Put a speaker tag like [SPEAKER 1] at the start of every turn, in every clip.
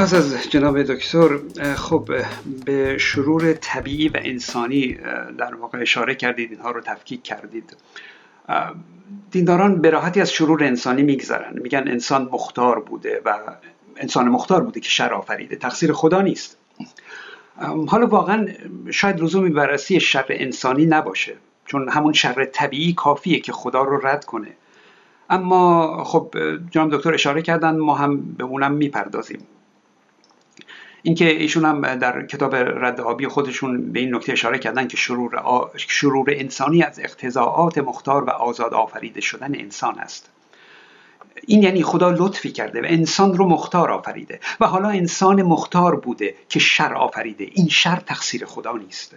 [SPEAKER 1] سپاس از جناب دکتر خب به شرور طبیعی و انسانی در واقع اشاره کردید اینها رو تفکیک کردید. دینداران به راحتی از شرور انسانی میگذرن. میگن انسان مختار بوده و انسان مختار بوده که شر آفریده. تقصیر خدا نیست. حالا واقعا شاید لزومی بررسی شر انسانی نباشه چون همون شر طبیعی کافیه که خدا رو رد کنه. اما خب جناب دکتر اشاره کردن ما هم به اونم می‌پردازیم. اینکه ایشون هم در کتاب رد آبی خودشون به این نکته اشاره کردن که شرور, شرور انسانی از اقتضاعات مختار و آزاد آفریده شدن انسان است. این یعنی خدا لطفی کرده و انسان رو مختار آفریده و حالا انسان مختار بوده که شر آفریده. این شر تقصیر خدا نیست.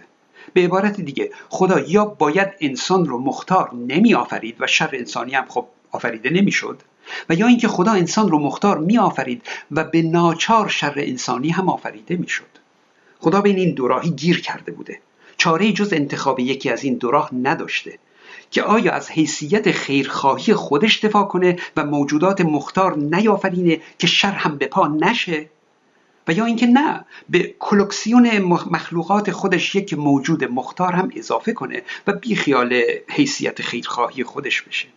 [SPEAKER 1] به عبارت دیگه خدا یا باید انسان رو مختار نمی آفرید و شر انسانی هم خب آفریده نمی‌شد. و یا اینکه خدا انسان رو مختار می آفرید و به ناچار شر انسانی هم آفریده می‌شد. خدا بین این دو راهی گیر کرده بوده. چاره جز انتخاب یکی از این دو نداشته که آیا از حیثیت خیرخواهی خودش دفاع کنه و موجودات مختار نیافرینه که شر هم به پا نشه؟ و یا اینکه نه به کلکسیون مخلوقات خودش یک موجود مختار هم اضافه کنه و بی خیال حیثیت خیرخواهی خودش بشه.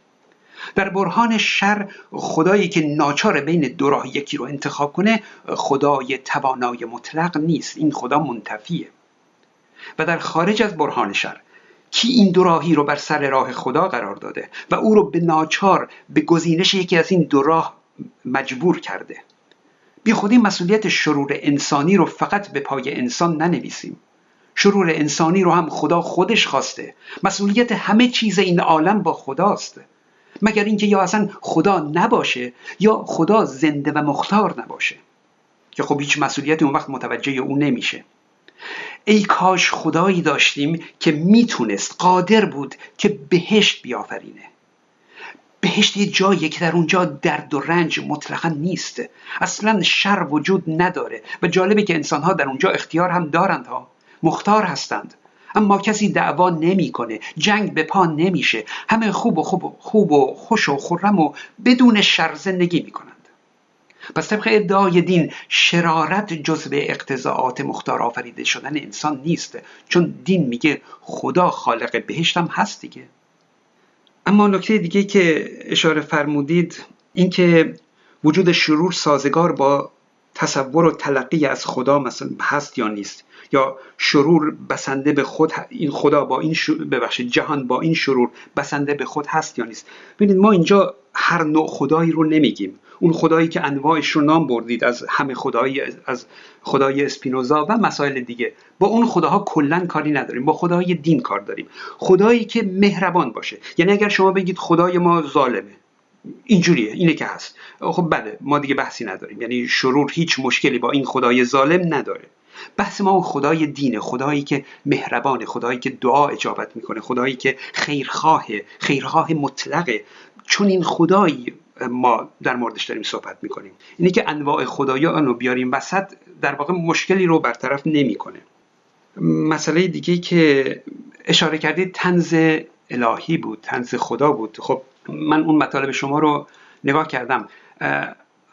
[SPEAKER 1] در برهان شر خدایی که ناچار بین دو راه یکی رو انتخاب کنه خدای توانای مطلق نیست. این خدا منتفیه. و در خارج از برهان شر کی این دو راهی رو بر سر راه خدا قرار داده و او رو به ناچار به گزینش یکی از این دو راه مجبور کرده؟ بی خودی مسئولیت شرور انسانی رو فقط به پای انسان ننویسیم. شرور انسانی رو هم خدا خودش خواسته. مسئولیت همه چیز این عالم با خداست. مگر اینکه یا اصلا خدا نباشه یا خدا زنده و مختار نباشه. که خب هیچ مسئولیتی اون وقت متوجه او نمیشه. ای کاش خدایی داشتیم که می‌تونست قادر بود که بهشت بیافرینه. بهشت یه جاییه که در اونجا درد و رنج مطلقا نیست. اصلا شر وجود نداره. و جالبه که انسانها در اونجا اختیار هم دارند ها. مختار هستند. اما کسی دعوا نمی‌کنه. جنگ به پا نمیشه. همه خوب و خوب و خوب و خوش و خرم و بدون شر زندگی می‌کنند. پس طبق ادعای دین شرارت جزو اقتضاعات مختار آفریده شدن انسان نیست. چون دین میگه خدا خالق بهشت هم هست دیگه. اما نکته دیگه که اشاره فرمودید اینکه وجود شرور سازگار با تصور و تلقی از خدا مثلا هست یا نیست؟ یا شرور بسنده به خود این خدا با این ببخشید جهان با این شرور بسنده به خود هست یا نیست؟ ببینید ما اینجا هر نوع خدایی رو نمیگیم. اون خدایی که انواعش رو نام بردید از همه خدایی از خدای اسپینوزا و مسائل دیگه. با اون خداها کلا کاری نداریم. با خدای دین کار داریم. خدایی که مهربان باشه. یعنی اگر شما بگید خدای ما ظالمه اینجوریه اینه که هست. خب بله ما دیگه بحثی نداریم. یعنی شرور هیچ مشکلی با این خدای ظالم نداره. بحث ما خدای دینه خدایی که مهربانه خدایی که دعا اجابت می‌کنه خدایی که خیرخواه خیرخواه مطلقه. چون این خدایی ما در موردش داریم صحبت می‌کنیم. اینه که انواع خدایان رو بیاریم وسط در واقع مشکلی رو برطرف نمی‌کنه. مسئله دیگه که اشاره کردید تنز الهی بود تنز خدا بود. خب من اون مطالب شما رو نگاه کردم.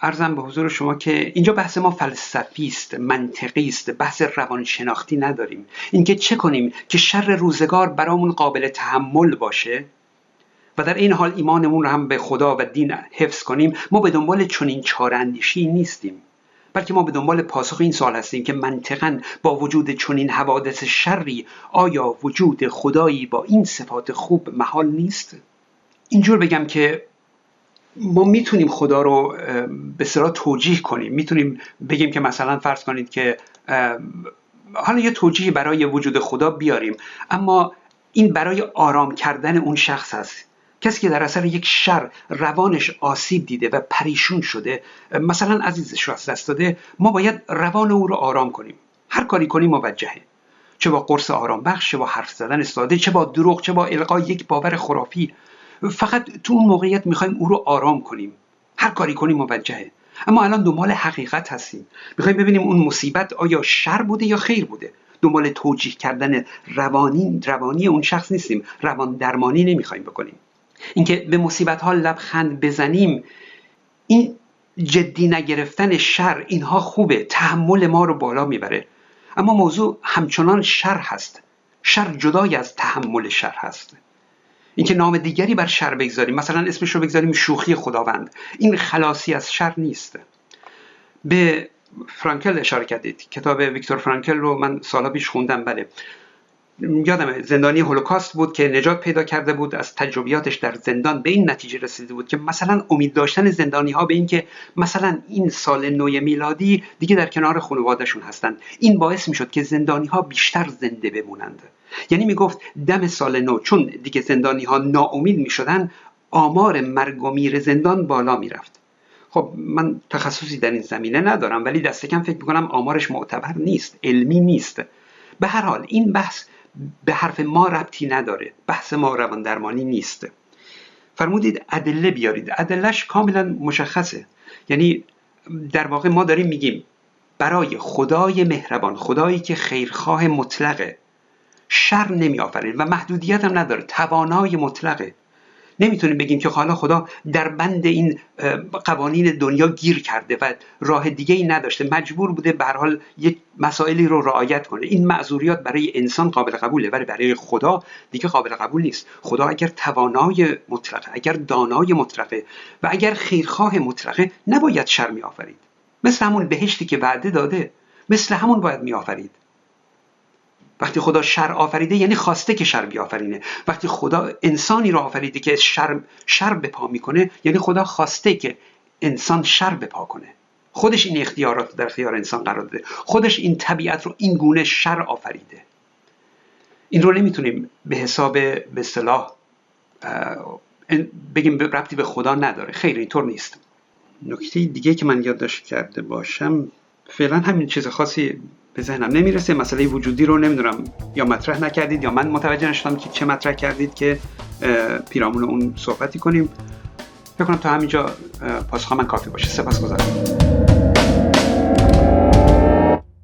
[SPEAKER 1] ارزم به حضور شما که اینجا بحث ما فلسفی است منطقی است بحث روانشناختی نداریم. اینکه چه کنیم که شر روزگار برامون قابل تحمل باشه و در این حال ایمانمون رو هم به خدا و دین حفظ کنیم ما به دنبال چنین چاراندیشی نیستیم. بلکه ما به دنبال پاسخ این سوال هستیم که منطقا با وجود چنین حوادث شری آیا وجود خدایی با این صفات خوب محال نیست؟ اینجور بگم که ما می‌تونیم خدا رو به صلاح توجیه کنیم. می‌تونیم بگیم که مثلا فرض کنید که حالا یه توجیه برای وجود خدا بیاریم. اما این برای آرام کردن اون شخص هست. کسی که در اثر یک شر روانش آسیب دیده و پریشون شده مثلا عزیزش رو از دست داده ما باید روان او رو آرام کنیم. هر کاری کنیم موجهه. چه با قرص آرام بخش چه با حرف زدن ساده چه با دروغ چه با القای یک باور خرافی. فقط تو اون موقعیت می‌خوایم او رو آرام کنیم. هر کاری کنیم موجهه. اما الان دنبال حقیقت هستیم. می‌خوایم ببینیم اون مصیبت آیا شر بوده یا خیر بوده. دنبال توجیه کردن روانی روانی اون شخص نیستیم. روان درمانی نمی‌خوایم بکنیم. اینکه به مصیبت ها لبخند بزنیم این جدی نگرفتن شر اینها خوبه. تحمل ما رو بالا می‌بره. اما موضوع همچنان شر هست. شر جدای از تحمل شر هست. اینکه نام دیگری بر شر بگذاریم. مثلا اسمش رو بگذاریم شوخی خداوند. این خلاصی از شر نیست. به فرانکل اشاره کردید. کتاب ویکتور فرانکل رو من سالا پیش خوندم. بله. یادم زندانی هولوکاست بود که نجات پیدا کرده بود از تجربیاتش در زندان به این نتیجه رسیده بود که مثلا امید داشتن زندانی ها به اینکه مثلا این سال نو میلادی دیگه در کنار خانوادهشون هستند. این باعث می‌شد که زندانی ها بیشتر زنده بمونند. یعنی می‌گفت دم سال نو چون دیگه زندانی ها ناامید می‌شدن آمار مرگ و میر زندان بالا می‌رفت. خب من تخصصی در این زمینه ندارم ولی دست کم فکر می‌کنم آمارش معتبر نیست علمی نیست. به هر حال این بحث به حرف ما ربطی نداره. بحث ما روان درمانی نیست. فرمودید ادله بیارید. ادلش کاملا مشخصه. یعنی در واقع ما داریم میگیم برای خدای مهربان خدایی که خیرخواه مطلقه شر نمی و محدودیت هم نداره توانای مطلقه. نمی‌تونیم بگیم که حالا خدا در بند این قوانین دنیا گیر کرده و راه دیگه ای نداشته. مجبور بوده به حال یک مسائلی رو رعایت کنه. این معذوریات برای انسان قابل قبوله ولی برای خدا دیگه قابل قبول نیست. خدا اگر توانای مطلقه اگر دانای مطلقه و اگر خیرخواه مطلقه نباید شر می آفرید مثل همون بهشتی که وعده داده مثل همون باید می آفرید وقتی خدا شر آفریده یعنی خواسته که شر بیافرینه. وقتی خدا انسانی رو آفریده که شر, شر به پا می‌کنه یعنی خدا خواسته که انسان شر به پا کنه. خودش این اختیارات در اختیار انسان قرار داده. خودش این طبیعت رو این گونه شر آفریده. این رو نمی‌تونیم به حساب به صلاح بگیم ربطی به خدا نداره. خیر اینطور نیست. نکته دیگه که من یادداشت کرده باشم فعلا همین چیز خاصی به ذهنم نمی‌رسه. مسئله وجودی رو نمی‌دونم یا مطرح نکردید یا من متوجه نشدم که چه مطرح کردید که پیرامون اون صحبتی کنیم. فکر کنم تا همینجا پاسخ من کافی باشه. سپاس گذارم